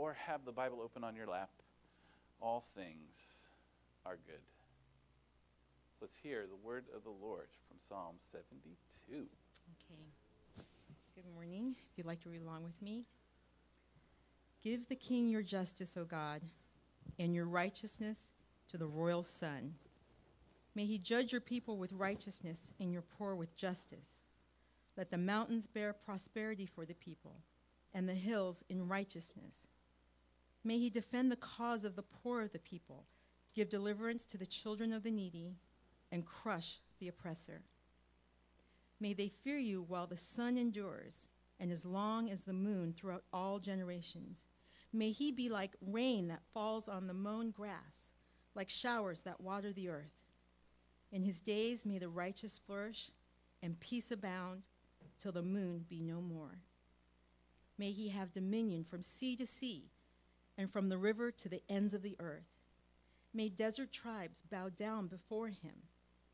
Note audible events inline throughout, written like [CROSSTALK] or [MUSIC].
or have the Bible open on your lap, all things are good. So let's hear the word of the Lord from Psalm 72. Okay. Good morning. If you'd like to read along with me. Give the king your justice, O God, and your righteousness to the royal son. May he judge your people with righteousness and your poor with justice. Let the mountains bear prosperity for the people, and the hills in righteousness. May he defend the cause of the poor of the people, give deliverance to the children of the needy, and crush the oppressor. May they fear you while the sun endures, and as long as the moon throughout all generations. May he be like rain that falls on the mown grass, like showers that water the earth. In his days may the righteous flourish, and peace abound till the moon be no more. May he have dominion from sea to sea, and from the river to the ends of the earth. May desert tribes bow down before him,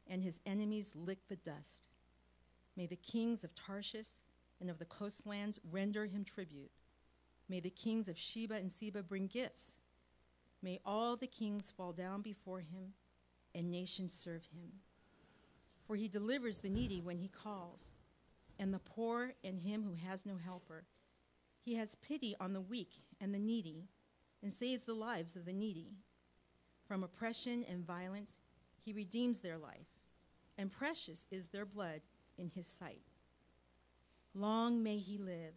and his enemies lick the dust. May the kings of Tarshish and of the coastlands render him tribute. May the kings of Sheba and Seba bring gifts. May all the kings fall down before him, and nations serve him. For he delivers the needy when he calls, and the poor and him who has no helper. He has pity on the weak and the needy, and saves the lives of the needy. From oppression and violence, he redeems their life, and precious is their blood in his sight. Long may he live.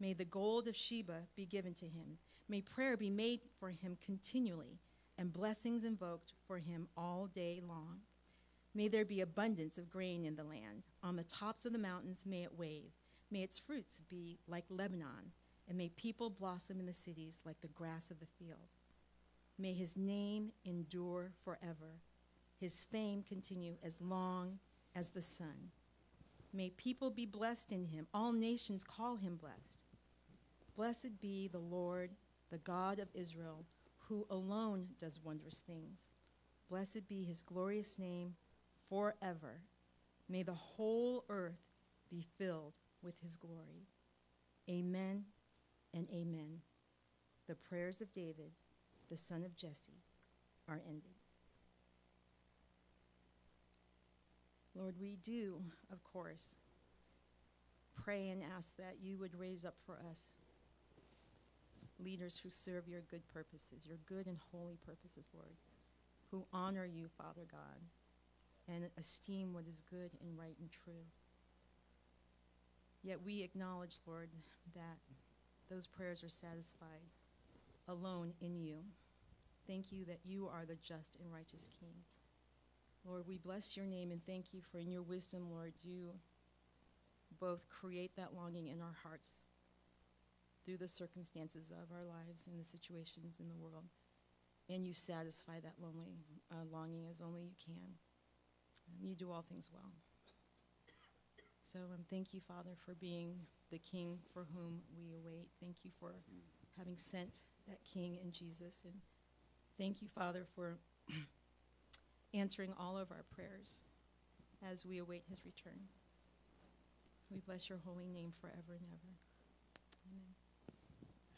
May the gold of Sheba be given to him. May prayer be made for him continually, and blessings invoked for him all day long. May there be abundance of grain in the land. On the tops of the mountains may it wave. May its fruits be like Lebanon, and may people blossom in the cities like the grass of the field. May his name endure forever, his fame continue as long as the sun. May people be blessed in him. All nations call him blessed. Blessed be the Lord, the God of Israel, who alone does wondrous things. Blessed be his glorious name forever. May the whole earth be filled with his glory. Amen and amen. The prayers of David, the son of Jesse, are ended. Lord, we do, of course, pray and ask that you would raise up for us leaders who serve your good purposes, your good and holy purposes, Lord, who honor you, Father God, and esteem what is good and right and true. Yet we acknowledge, Lord, that those prayers are satisfied alone in you. Thank you that you are the just and righteous King. Lord, we bless your name and thank you for in your wisdom, Lord, you both create that longing in our hearts through the circumstances of our lives and the situations in the world. And you satisfy that lonely uh, longing as only you can. Um, you do all things well. So um, thank you, Father, for being the King for whom we await. Thank you for having sent that King in Jesus. And thank you, Father, for [CLEARS THROAT] answering all of our prayers as we await his return. We bless your holy name forever and ever.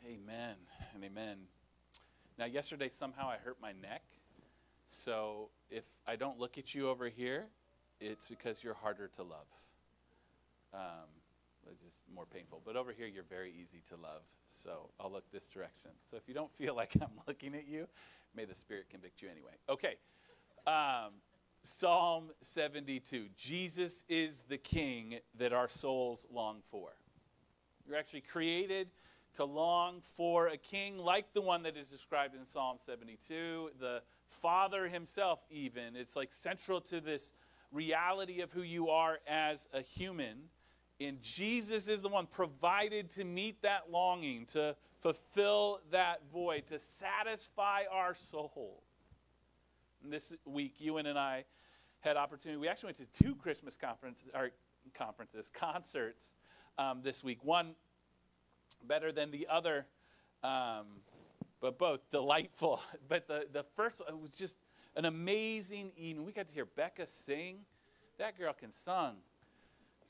Amen. Amen and amen. Now, yesterday somehow I hurt my neck. So if I don't look at you over here, it's because you're harder to love. Um, just more painful. But over here, you're very easy to love. So I'll look this direction. So if you don't [LAUGHS] feel like I'm looking at you, may the Spirit convict you anyway. Okay. Um, Psalm 72 Jesus is the King that our souls long for. You're actually created to long for a king like the one that is described in Psalm 72, the Father Himself, even. It's like central to this reality of who you are as a human. And Jesus is the one provided to meet that longing, to fulfill that void, to satisfy our soul. And this week, Ewan and I had opportunity. We actually went to two Christmas conferences, or conferences, [LAUGHS] concerts um, this week. One better than the other, um, but both delightful. [LAUGHS] But the, the first one was just an amazing evening. We got to hear Becca sing. That girl can sing.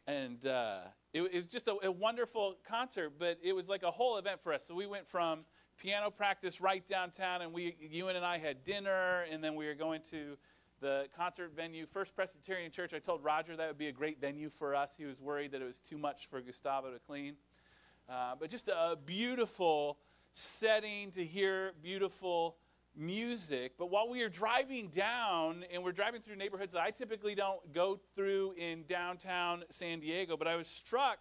And uh, it, it was just a, a wonderful concert, but it was like a whole event for us. So we went from piano practice right downtown, and we, Ewan and I had dinner, and then we were going to the concert venue, First Presbyterian Church. I told Roger that would be a great venue for us. He was worried that it was too much for Gustavo to clean. Uh, but just a beautiful setting to hear beautiful music. But while we are driving down, and we're driving through neighborhoods that I typically don't go through in downtown San Diego, but I was struck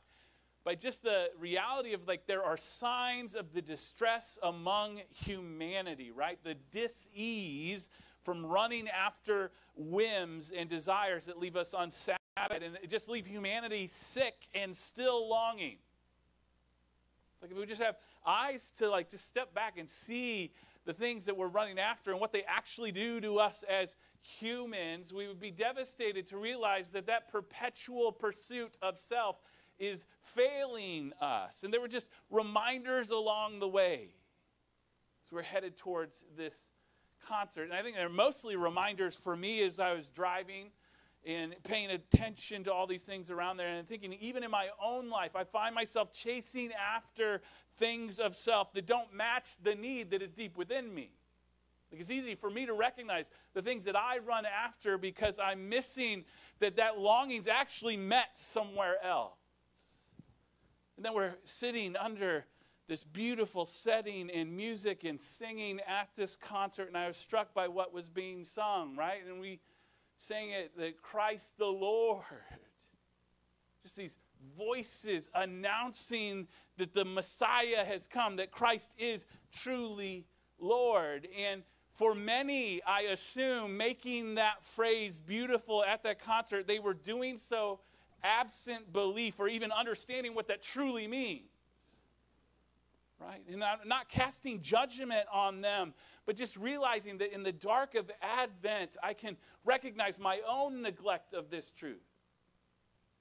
by just the reality of like there are signs of the distress among humanity, right? The dis-ease from running after whims and desires that leave us unsatisfied and just leave humanity sick and still longing. It's like if we just have eyes to like just step back and see the things that we're running after and what they actually do to us as humans, we would be devastated to realize that that perpetual pursuit of self is failing us. And there were just reminders along the way. So we're headed towards this concert. And I think they're mostly reminders for me as I was driving and paying attention to all these things around there and thinking, even in my own life, I find myself chasing after things of self that don't match the need that is deep within me. Like it's easy for me to recognize the things that I run after because I'm missing that that longing's actually met somewhere else. And then we're sitting under this beautiful setting and music and singing at this concert, and I was struck by what was being sung, right? And we sang it that Christ the Lord. Just these voices announcing that the Messiah has come, that Christ is truly Lord. And for many, I assume, making that phrase beautiful at that concert, they were doing so absent belief or even understanding what that truly means right? And I'm not casting judgment on them, but just realizing that in the dark of Advent, I can recognize my own neglect of this truth.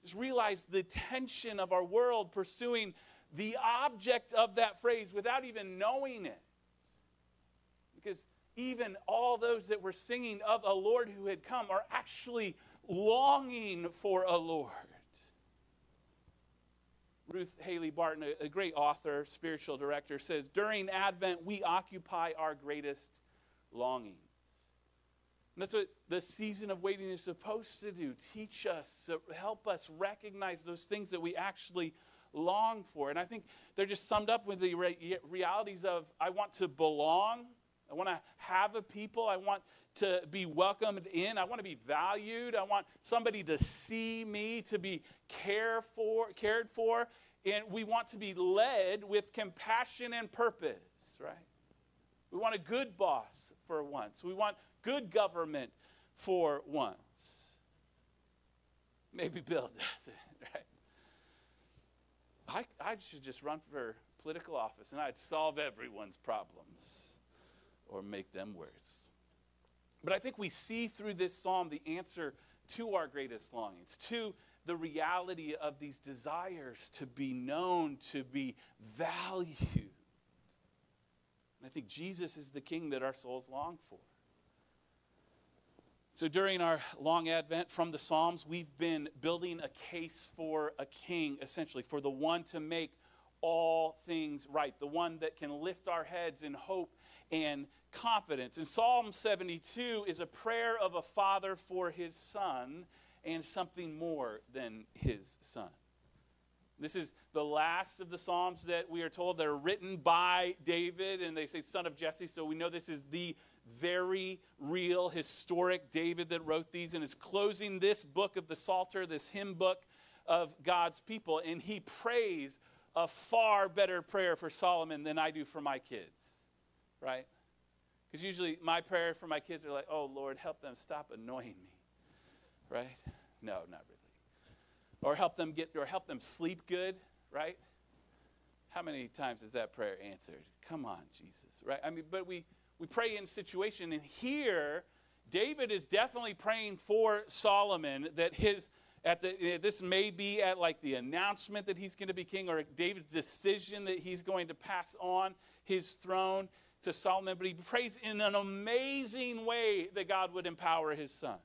Just realize the tension of our world pursuing the object of that phrase without even knowing it. Because even all those that were singing of a Lord who had come are actually longing for a Lord. Ruth Haley Barton, a, great author, spiritual director, says during Advent, we occupy our greatest longings. And that's what the season of waiting is supposed to do teach us, help us recognize those things that we actually long for. And I think they're just summed up with the re- realities of I want to belong, I want to have a people, I want to be welcomed in. I want to be valued. I want somebody to see me, to be care for, cared for. And we want to be led with compassion and purpose, right? We want a good boss for once. We want good government for once. Maybe it, right? I, I should just run for political office and I'd solve everyone's problems or make them worse. But I think we see through this psalm the answer to our greatest longings, to the reality of these desires to be known, to be valued. And I think Jesus is the king that our souls long for. So during our long advent from the Psalms, we've been building a case for a king, essentially, for the one to make all things right, the one that can lift our heads in hope and confidence. And Psalm 72 is a prayer of a father for his son and something more than his son. This is the last of the Psalms that we are told that are written by David, and they say son of Jesse, so we know this is the very real, historic David that wrote these, and is closing this book of the Psalter, this hymn book of God's people, and he prays a far better prayer for Solomon than I do for my kids, right? Because usually my prayer for my kids are like, oh, Lord, help them stop annoying me. Right? No, not really. Or help them get, or help them sleep good, right? How many times is that prayer answered? Come on, Jesus, right? I mean, but we, we pray in situation, and here, David is definitely praying for Solomon that his, at the, eh, this may be at like the announcement that he's going to be king or David's decision that he's going to pass on his throne to Solomon, but he prays in an amazing way that God would empower his son.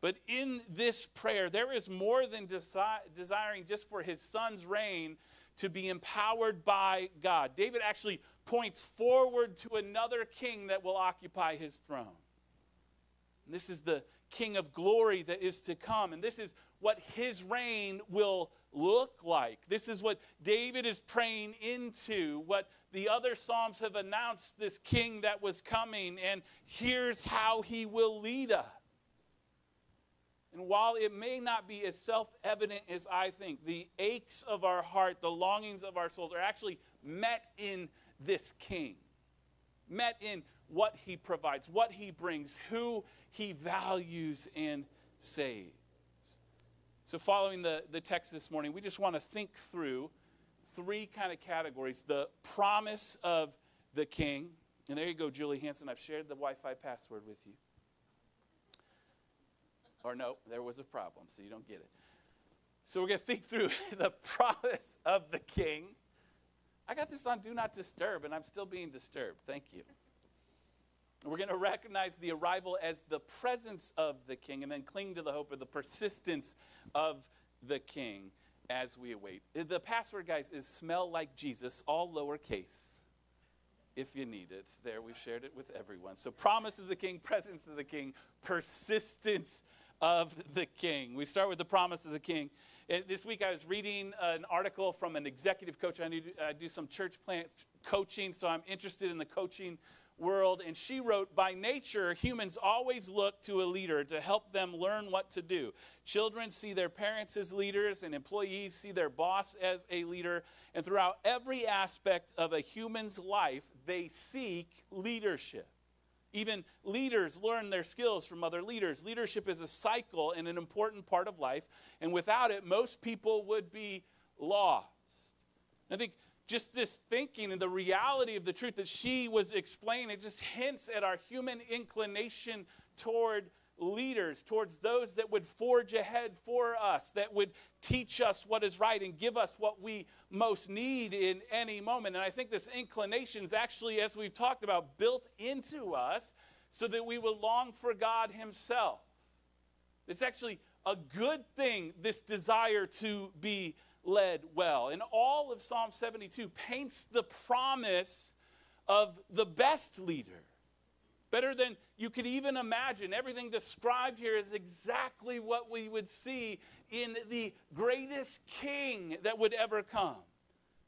But in this prayer, there is more than desi- desiring just for his son's reign to be empowered by God. David actually points forward to another king that will occupy his throne. And this is the king of glory that is to come. And this is what his reign will look like. This is what David is praying into, what the other Psalms have announced this king that was coming, and here's how he will lead us. And while it may not be as self evident as I think, the aches of our heart, the longings of our souls are actually met in this king, met in what he provides, what he brings, who he values and saves. So, following the, the text this morning, we just want to think through three kind of categories the promise of the king. And there you go, Julie Hanson. I've shared the Wi Fi password with you. Or no, there was a problem, so you don't get it. So we're going [LAUGHS] to think through [LAUGHS] the promise of the king. I got this on Do Not Disturb, and I'm still being disturbed. Thank you. We're going to recognize the arrival as the presence of the king and then cling to the hope of the persistence of the king as we await. Uh, the password, guys, is smell like Jesus, all lowercase. If you need it, there we've shared it with everyone. So, promise of the king, presence of the king, persistence of the king. We start with the promise of the king. This week I was reading an article from an executive coach. I, I do some church plant coaching, so I'm interested in the coaching world. And she wrote By nature, humans always look to a leader to help them learn what to do. Children see their parents as leaders, and employees see their boss as a leader. And throughout every aspect of a human's life, they seek leadership. Even leaders learn their skills from other leaders. Leadership is a cycle and an important part of life, and without it, most people would be lost. I think just this thinking and the reality of the truth that she was explaining, it just hints at our human inclination toward leaders, towards those that would forge ahead for us, that would teach us what is right and give us what we most need in any moment. And I think this inclination is actually, as we've talked about, built into us so that we will long for God Himself. It's actually a good thing, this desire to be led well. And all of Psalm 72 paints the promise of the best leader. Better than you could even imagine. Everything described here is exactly what we would see in the greatest king that would ever come.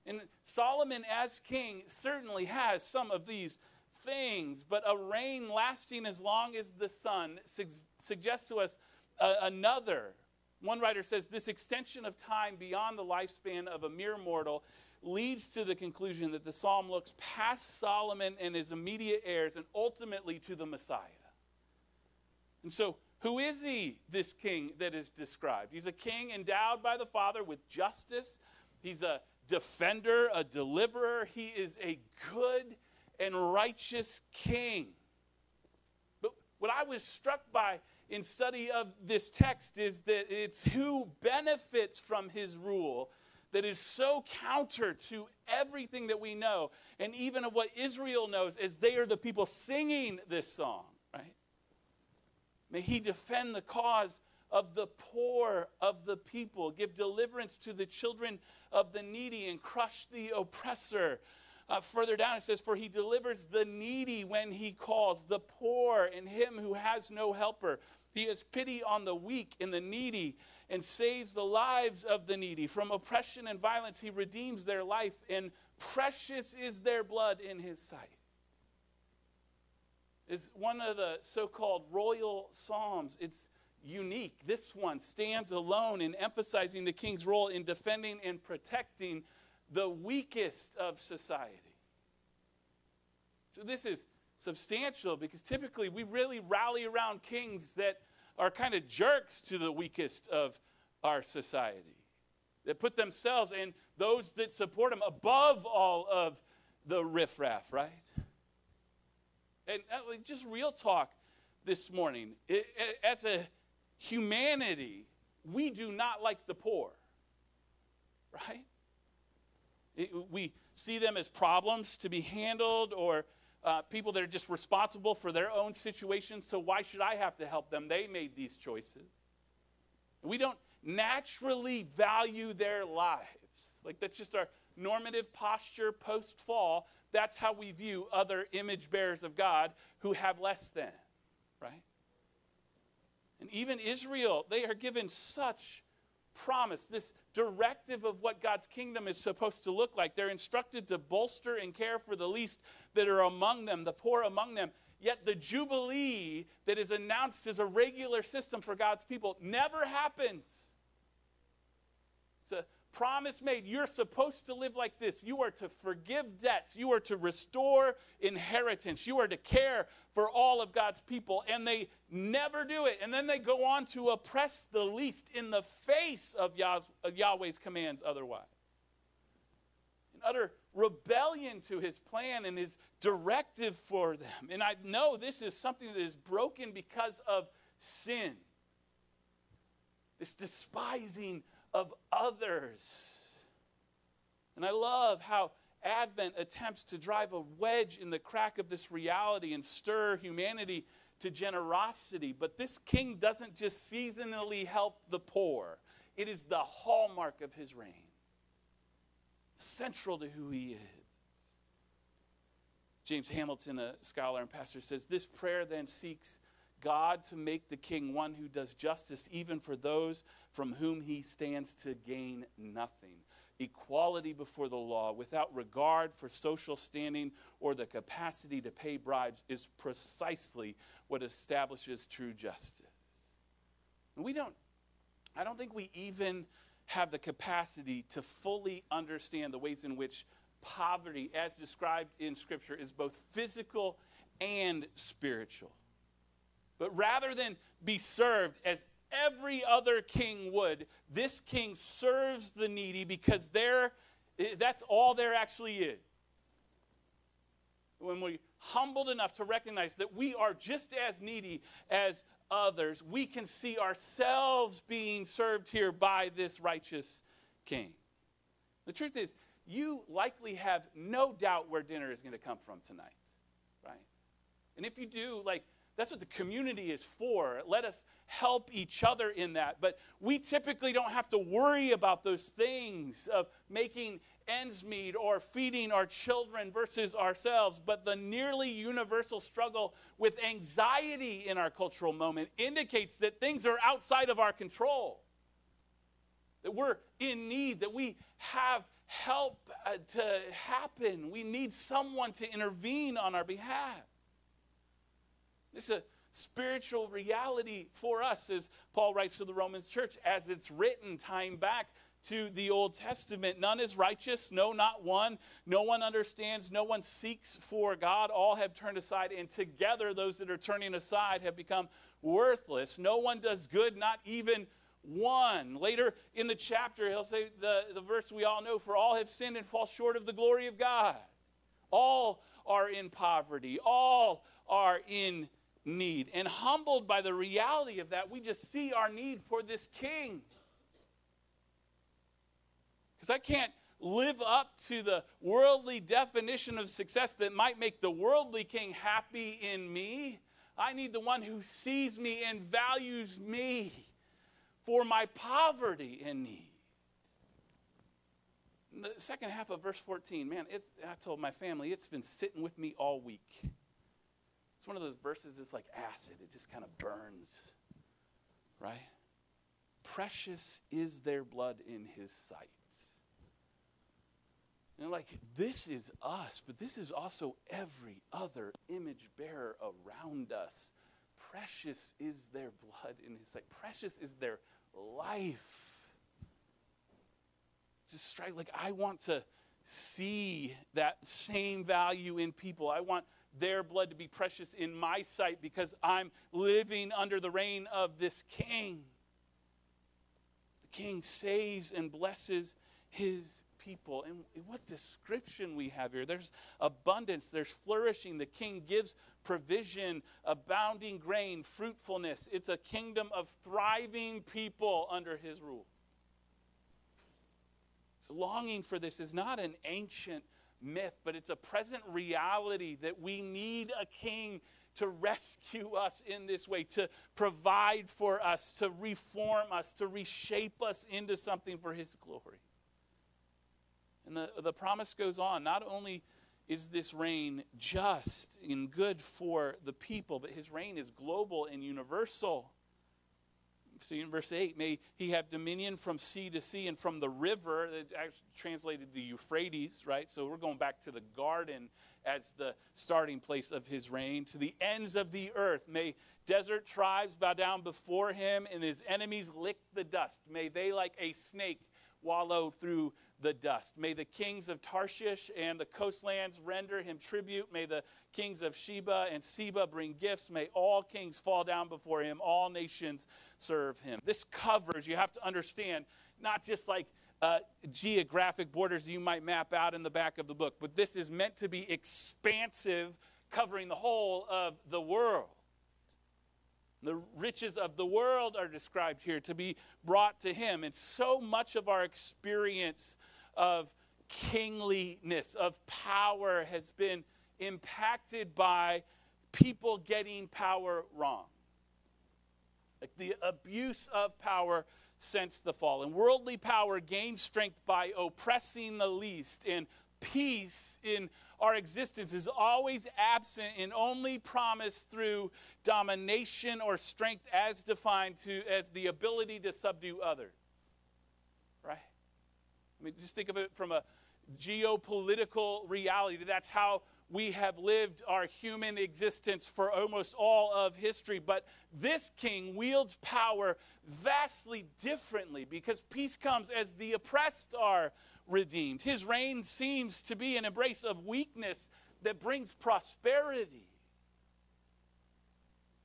And Solomon, as king, certainly has some of these things, but a reign lasting as long as the sun su- suggests to us uh, another one writer says this extension of time beyond the lifespan of a mere mortal leads to the conclusion that the psalm looks past Solomon and his immediate heirs and ultimately to the Messiah. And so, who is he, this king that is described? He's a king endowed by the Father with justice. He's a defender, a deliverer. He is a good and righteous king. But what I was struck by in study of this text is that it's who benefits from his rule that is so counter to everything that we know and even of what Israel knows as they are the people singing this song, right? May he defend the cause of the poor of the people, give deliverance to the children of the needy, and crush the oppressor. Uh, further down it says, For he delivers the needy when he calls, the poor and him who has no helper. He has pity on the weak and the needy and saves the lives of the needy. From oppression and violence, he redeems their life, and precious is their blood in his sight. Is one of the so called royal psalms. It's unique. This one stands alone in emphasizing the king's role in defending and protecting the weakest of society. So, this is substantial because typically we really rally around kings that are kind of jerks to the weakest of our society, that put themselves and those that support them above all of the riffraff, right? And uh, just real talk this morning. As a humanity, we do not like the poor, right? We see them as problems to be handled or uh, people that are just responsible for their own situation, so why should I have to help them? They made these choices. We don't naturally value their lives. Like, that's just our normative posture post fall. That's how we view other image bearers of God who have less than, right? And even Israel, they are given such promise, this directive of what God's kingdom is supposed to look like. They're instructed to bolster and care for the least that are among them, the poor among them. Yet the Jubilee that is announced as a regular system for God's people never happens. Promise made. You're supposed to live like this. You are to forgive debts. You are to restore inheritance. You are to care for all of God's people. And they never do it. And then they go on to oppress the least in the face of Yahweh's commands otherwise. In utter rebellion to his plan and his directive for them. And I know this is something that is broken because of sin. This despising of others. And I love how Advent attempts to drive a wedge in the crack of this reality and stir humanity to generosity. But this king doesn't just seasonally help the poor, it is the hallmark of his reign, central to who he is. James Hamilton, a scholar and pastor, says this prayer then seeks God to make the king one who does justice even for those from whom he stands to gain nothing. Equality before the law without regard for social standing or the capacity to pay bribes is precisely what establishes true justice. And we don't, I don't think we even have the capacity to fully understand the ways in which poverty, as described in Scripture, is both physical and spiritual. But rather than be served as every other king would, this king serves the needy because there, eh, that's all there actually is. When we're humbled enough to recognize that we are just as needy as others, we can see ourselves being served here by this righteous king. The truth is, you likely have no doubt where dinner is going to come from tonight, right? And if you do, like, that's what the community is for. Let us help each other in that. But we typically don't have to worry about those things of making ends meet or feeding our children versus ourselves. But the nearly universal struggle with anxiety in our cultural moment indicates that things are outside of our control, that we're in need, that we have help uh, to happen. We need someone to intervene on our behalf. It's a spiritual reality for us, as Paul writes to the Romans church, as it's written, time back to the Old Testament. None is righteous, no, not one. No one understands, no one seeks for God. All have turned aside, and together those that are turning aside have become worthless. No one does good, not even one. Later in the chapter, he'll say the, the verse we all know For all have sinned and fall short of the glory of God. All are in poverty, all are in need. And humbled by the reality of that, we just see our need for this king. Because I can't live up to the worldly definition of success that might make the worldly king happy in me. I need the one who sees me and values me for my poverty and need. the second half of verse 14, man, I told my family, it's been sitting with me all week. It's one of those verses that's like acid, it just kind of burns, right? Precious is their blood in his sight. And like, this is us, but this is also every other image bearer around us. Precious is their blood in his sight. Precious is their life. Just strike, like, I want to see that same value in people. I want their blood to be precious in my sight because I'm living under the reign of this king. The king saves and blesses his people. And what description we have here. There's abundance, there's flourishing. The king gives provision, abounding grain, fruitfulness. It's a kingdom of thriving people under his rule. So, longing for this is not an ancient myth, but it's a present reality that we need a king to rescue us in this way, to provide for us, to reform us, to reshape us into something for his glory. And the, the promise goes on. Not only is this reign just and good for the people, but his reign is global and universal. See in verse 8, may he have dominion from sea to sea and from the river, that actually translated the Euphrates, right? So we're going back to the garden as the starting place of his reign, to the ends of the earth. May desert tribes bow down before him and his enemies lick the dust. May they, like a snake, wallow through the dust. May the kings of Tarshish and the coastlands render him tribute. May the kings of Sheba and Seba bring gifts. May all kings fall down before him. All nations serve him. This covers, you have to understand, not just like uh, geographic borders you might map out in the back of the book, but this is meant to be expansive, covering the whole of the world. The riches of the world are described here to be brought to him. And so much of our experience of kingliness, of power, has been impacted by people getting power wrong. Like the abuse of power since the fall. And worldly power gains strength by oppressing the least, and peace in our existence is always absent and only promised through domination or strength as defined to as the ability to subdue others. Right? I mean, just think of it from a geopolitical reality. That's how we have lived our human existence for almost all of history. But this king wields power vastly differently because peace comes as the oppressed are redeemed. His reign seems to be an embrace of weakness that brings prosperity.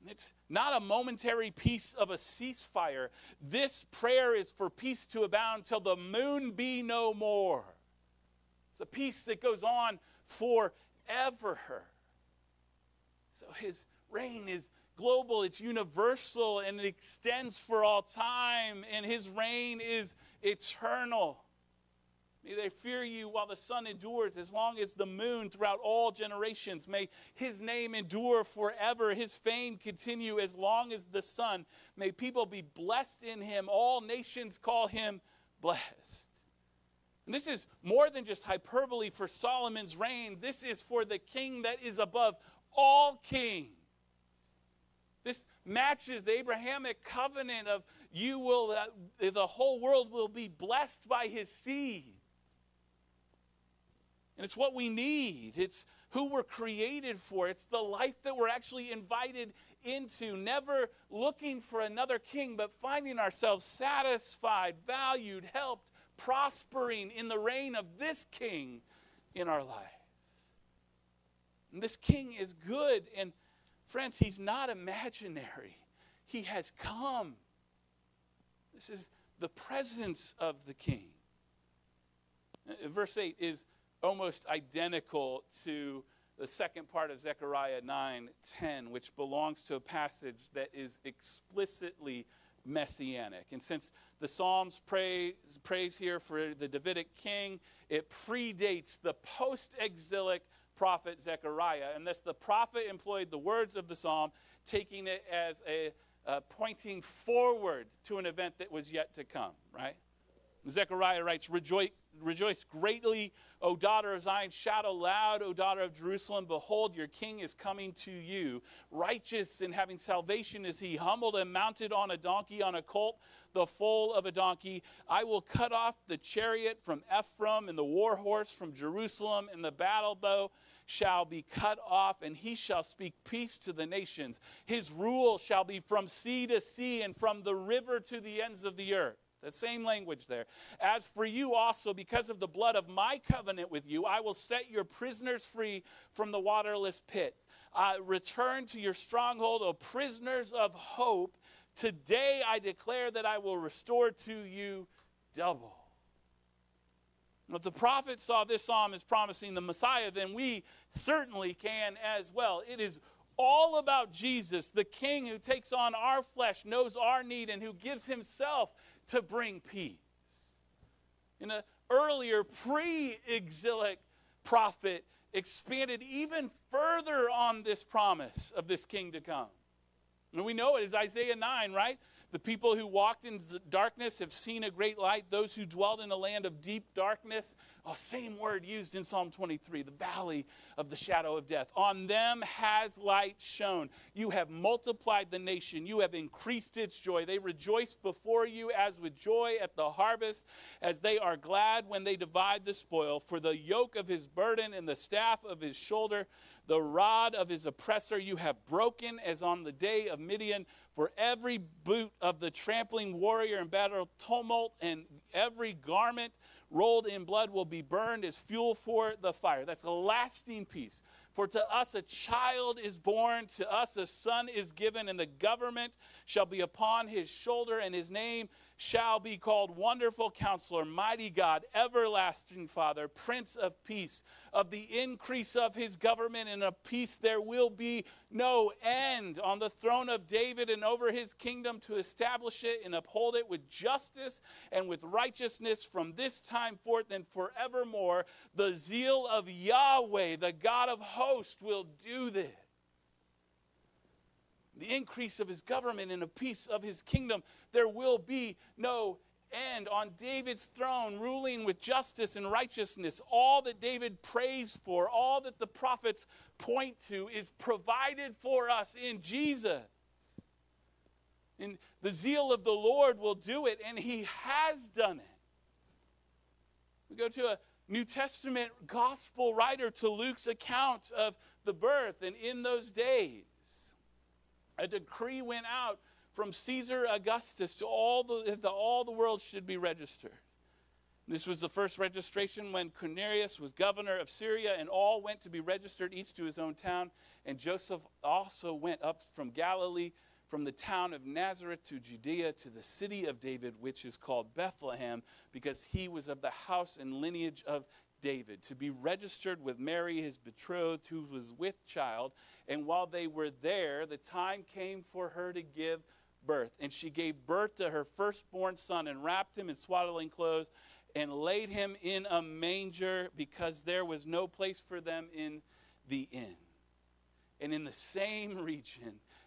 It's not a momentary peace of a ceasefire. This prayer is for peace to abound till the moon be no more. It's a peace that goes on forever. So his reign is global, it's universal, and it extends for all time, and his reign is eternal. May they fear you while the sun endures, as long as the moon throughout all generations. May his name endure forever, his fame continue as long as the sun. May people be blessed in him. All nations call him blessed. And this is more than just hyperbole for Solomon's reign, this is for the king that is above all kings. This matches the Abrahamic covenant of you will, uh, the whole world will be blessed by his seed. And it's what we need. It's who we're created for. It's the life that we're actually invited into, never looking for another king, but finding ourselves satisfied, valued, helped, prospering in the reign of this king in our life. And this king is good. And friends, he's not imaginary, he has come. This is the presence of the king. Uh, verse 8 is almost identical to the second part of Zechariah 9:10, which belongs to a passage that is explicitly messianic. And since the Psalms praise, praise here for the Davidic king, it predates the post-exilic prophet Zechariah. And thus the prophet employed the words of the psalm, taking it as a uh, pointing forward to an event that was yet to come, right? Zechariah writes, Rejoice, rejoice greatly, O daughter of Zion. Shout aloud, O daughter of Jerusalem. Behold, your king is coming to you. Righteous and having salvation is he, humbled and mounted on a donkey, on a colt, the foal of a donkey. I will cut off the chariot from Ephraim and the war horse from Jerusalem, and the battle bow shall be cut off, and he shall speak peace to the nations. His rule shall be from sea to sea and from the river to the ends of the earth. The same language there. As for you also, because of the blood of my covenant with you, I will set your prisoners free from the waterless pit. Uh, return to your stronghold, O prisoners of hope. Today I declare that I will restore to you double. If the prophet saw this psalm as promising the Messiah, then we certainly can as well. It is all about Jesus, the King who takes on our flesh, knows our need, and who gives himself to bring peace. In an earlier pre exilic prophet expanded even further on this promise of this king to come. And we know it is Isaiah 9, right? The people who walked in darkness have seen a great light. Those who dwelled in a land of deep darkness, oh, same word used in Psalm 23, the valley of the shadow of death. On them has light shone. You have multiplied the nation, you have increased its joy. They rejoice before you as with joy at the harvest, as they are glad when they divide the spoil. For the yoke of his burden and the staff of his shoulder, the rod of his oppressor, you have broken as on the day of Midian. For every boot of the trampling warrior in battle tumult and every garment rolled in blood will be burned as fuel for the fire. That's a lasting peace. For to us a child is born, to us a son is given, and the government shall be upon his shoulder, and his name shall be called Wonderful Counselor, Mighty God, Everlasting Father, Prince of Peace. Of the increase of his government and of peace there will be no end on the throne of David and over his kingdom to establish it and uphold it with justice and with righteousness from this time forth and forevermore. The zeal of Yahweh, the God of hosts, will do this the increase of his government and the peace of his kingdom, there will be no end on David's throne, ruling with justice and righteousness. All that David prays for, all that the prophets point to, is provided for us in Jesus. And the zeal of the Lord will do it, and he has done it. We go to a New Testament gospel writer to Luke's account of the birth, and in those days, a decree went out from Caesar Augustus to all the, the, all the world should be registered. This was the first registration when Quirinius was governor of Syria, and all went to be registered, each to his own town. And Joseph also went up from Galilee, from the town of Nazareth to Judea, to the city of David, which is called Bethlehem, because he was of the house and lineage of David, to be registered with Mary, his betrothed, who was with child. And while they were there, the time came for her to give birth. And she gave birth to her firstborn son and wrapped him in swaddling clothes and laid him in a manger because there was no place for them in the inn. And in the same region,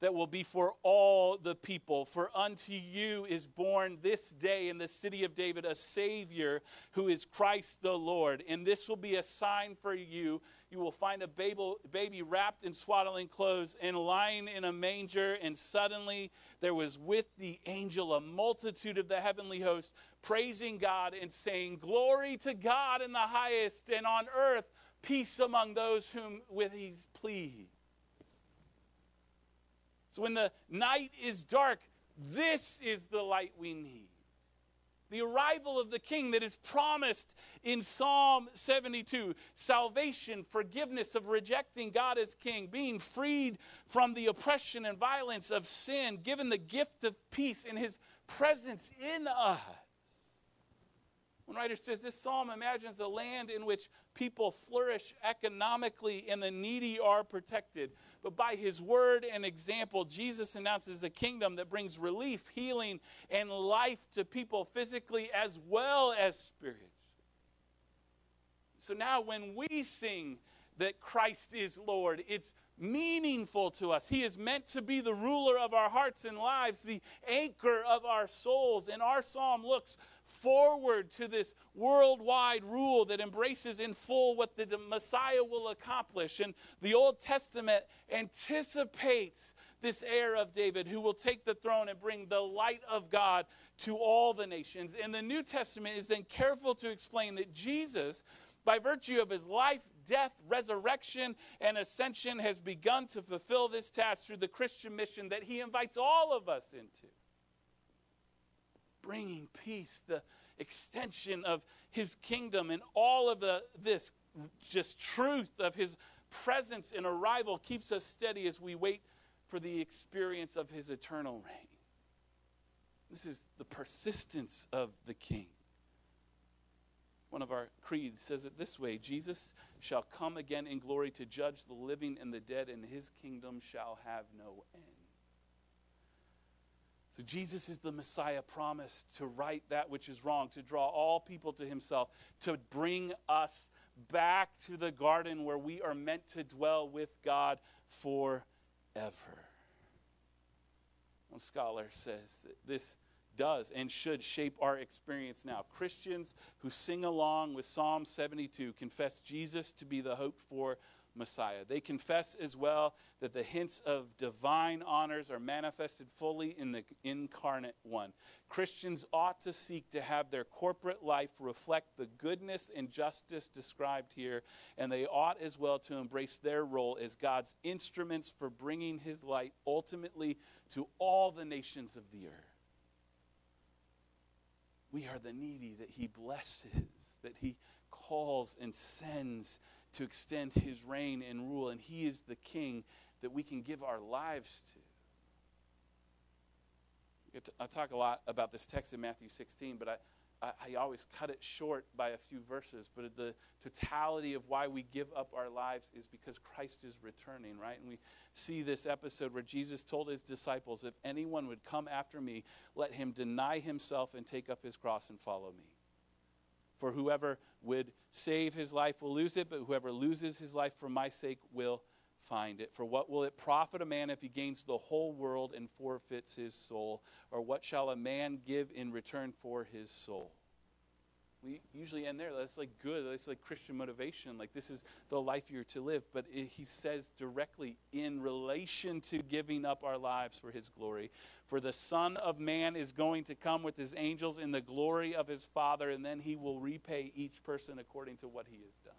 that will be for all the people. For unto you is born this day in the city of David a Savior who is Christ the Lord. And this will be a sign for you. You will find a baby wrapped in swaddling clothes and lying in a manger. And suddenly there was with the angel a multitude of the heavenly host praising God and saying, Glory to God in the highest, and on earth peace among those whom with he's pleased. So when the night is dark, this is the light we need. The arrival of the king that is promised in Psalm 72 salvation, forgiveness of rejecting God as king, being freed from the oppression and violence of sin, given the gift of peace in his presence in us. One writer says this psalm imagines a land in which people flourish economically and the needy are protected. But by his word and example, Jesus announces a kingdom that brings relief, healing, and life to people physically as well as spiritually. So now when we sing that Christ is Lord, it's meaningful to us. He is meant to be the ruler of our hearts and lives, the anchor of our souls. And our psalm looks forward to this worldwide rule that embraces in full what the Messiah will accomplish. And the Old Testament anticipates this heir of David who will take the throne and bring the light of God to all the nations. And the New Testament is then careful to explain that Jesus, by virtue of his life, death, resurrection, and ascension, has begun to fulfill this task through the Christian mission that he invites all of us into bringing peace, the extension of his kingdom, and all of the, this just truth of his presence and arrival keeps us steady as we wait for the experience of his eternal reign. This is the persistence of the king. One of our creeds says it this way Jesus shall come again in glory to judge the living and the dead, and his kingdom shall have no end. So, Jesus is the Messiah promised to right that which is wrong, to draw all people to himself, to bring us back to the garden where we are meant to dwell with God forever. One scholar says that this does and should shape our experience now. Christians who sing along with Psalm 72 confess Jesus to be the hope for Messiah. They confess as well that the hints of divine honors are manifested fully in the incarnate one. Christians ought to seek to have their corporate life reflect the goodness and justice described here, and they ought as well to embrace their role as God's instruments for bringing his light ultimately to all the nations of the earth. We are the needy that he blesses, that he calls and sends to extend his reign and rule, and he is the king that we can give our lives to. I talk a lot about this text in Matthew 16, but I, I, always cut it short by a few verses. But the totality of why we give up our lives is because Christ is returning, right? And we see this episode where Jesus told his disciples, If anyone would come after me, let him deny himself and take up his cross and follow me. For whoever would save his life will lose it, but whoever loses his life for my sake will find it. For what will it profit a man if he gains the whole world and forfeits his soul? Or what shall a man give in return for his soul? We usually end there. That's like good. That's like Christian motivation. Like this is the life you're to live. But it, he says directly in relation to giving up our lives for his glory. For the Son of Man is going to come with his angels in the glory of his Father, and then he will repay each person according to what he has done.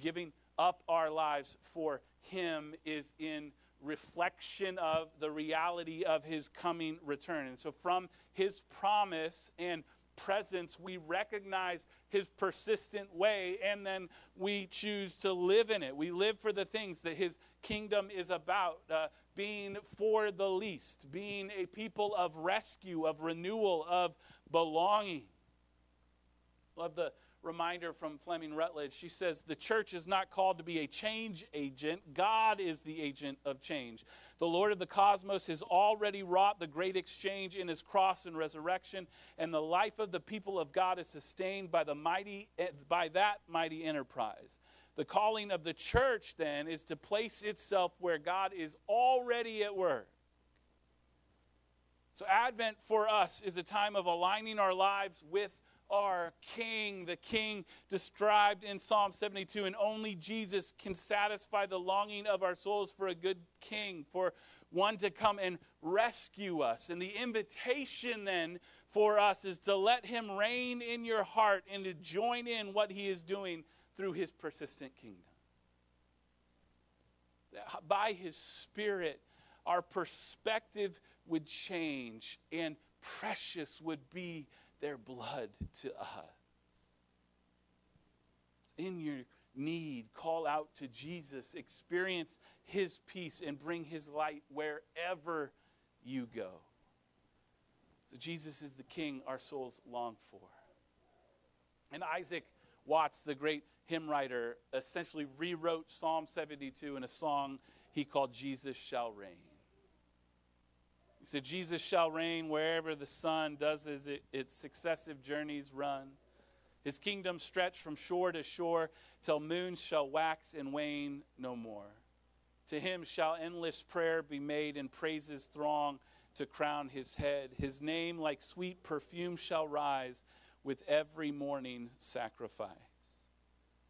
Giving up our lives for him is in reflection of the reality of his coming return. And so, from his promise and presence, we recognize his persistent way, and then we choose to live in it. We live for the things that his kingdom is about uh, being for the least, being a people of rescue, of renewal, of belonging. Love the reminder from Fleming Rutledge. She says, The church is not called to be a change agent, God is the agent of change. The Lord of the cosmos has already wrought the great exchange in his cross and resurrection, and the life of the people of God is sustained by, the mighty, eh, by that mighty enterprise. The calling of the church, then, is to place itself where God is already at work. So, Advent for us is a time of aligning our lives with our King, the King described in Psalm 72. And only Jesus can satisfy the longing of our souls for a good King, for one to come and rescue us. And the invitation then for us is to let Him reign in your heart and to join in what He is doing through His persistent kingdom. By His Spirit, our perspective would change and precious would be their blood to us. In your need, call out to Jesus, experience his peace, and bring his light wherever you go. So, Jesus is the king our souls long for. And Isaac Watts, the great hymn writer, essentially rewrote Psalm 72 in a song he called Jesus Shall Reign. He said, Jesus shall reign wherever the sun does as its successive journeys run. His kingdom stretch from shore to shore till moons shall wax and wane no more. To him shall endless prayer be made and praises throng to crown his head. His name, like sweet perfume, shall rise with every morning sacrifice.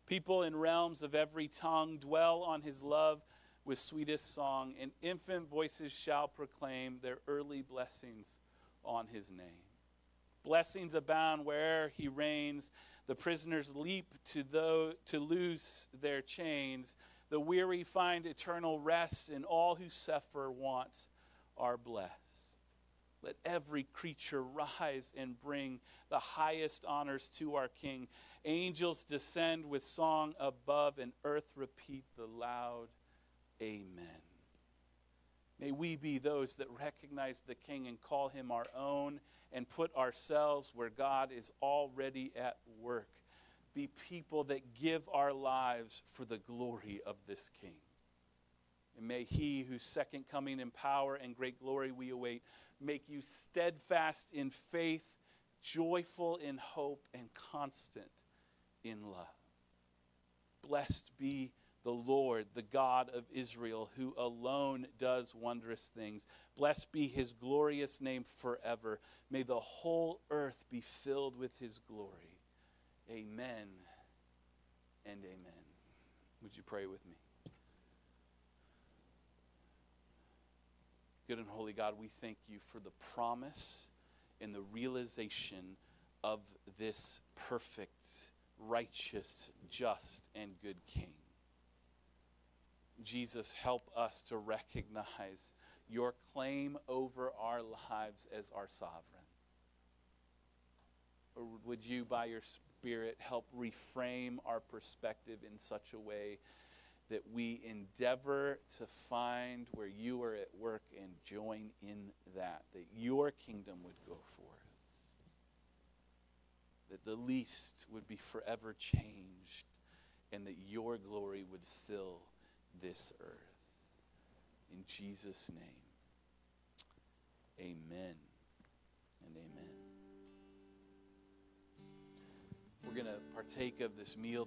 People in realms of every tongue dwell on his love with sweetest song, and infant voices shall proclaim their early blessings on his name. Blessings abound where'er he reigns. The prisoners leap to, though, to loose their chains. The weary find eternal rest, and all who suffer want are blessed. Let every creature rise and bring the highest honors to our King. Angels descend with song above, and earth repeat the loud Amen. May we be those that recognize the King and call him our own and put ourselves where God is already at work. Be people that give our lives for the glory of this King. And may he whose second coming in power and great glory we await make you steadfast in faith, joyful in hope, and constant in love. Blessed be the Lord, the God of Israel, who alone does wondrous things. Blessed be his glorious name forever. May the whole earth be filled with his glory. Amen and amen. Would you pray with me? Good and holy God, we thank you for the promise and the realization of this perfect, righteous, just, and good King. Jesus, help us to recognize your claim over our lives as our sovereign. Or would you, by your Spirit, help reframe our perspective in such a way that we endeavor to find where you are at work and join in that, that your kingdom would go forth, that the least would be forever changed, and that your glory would fill this earth. In Jesus' name, amen and amen. We're going to partake of this meal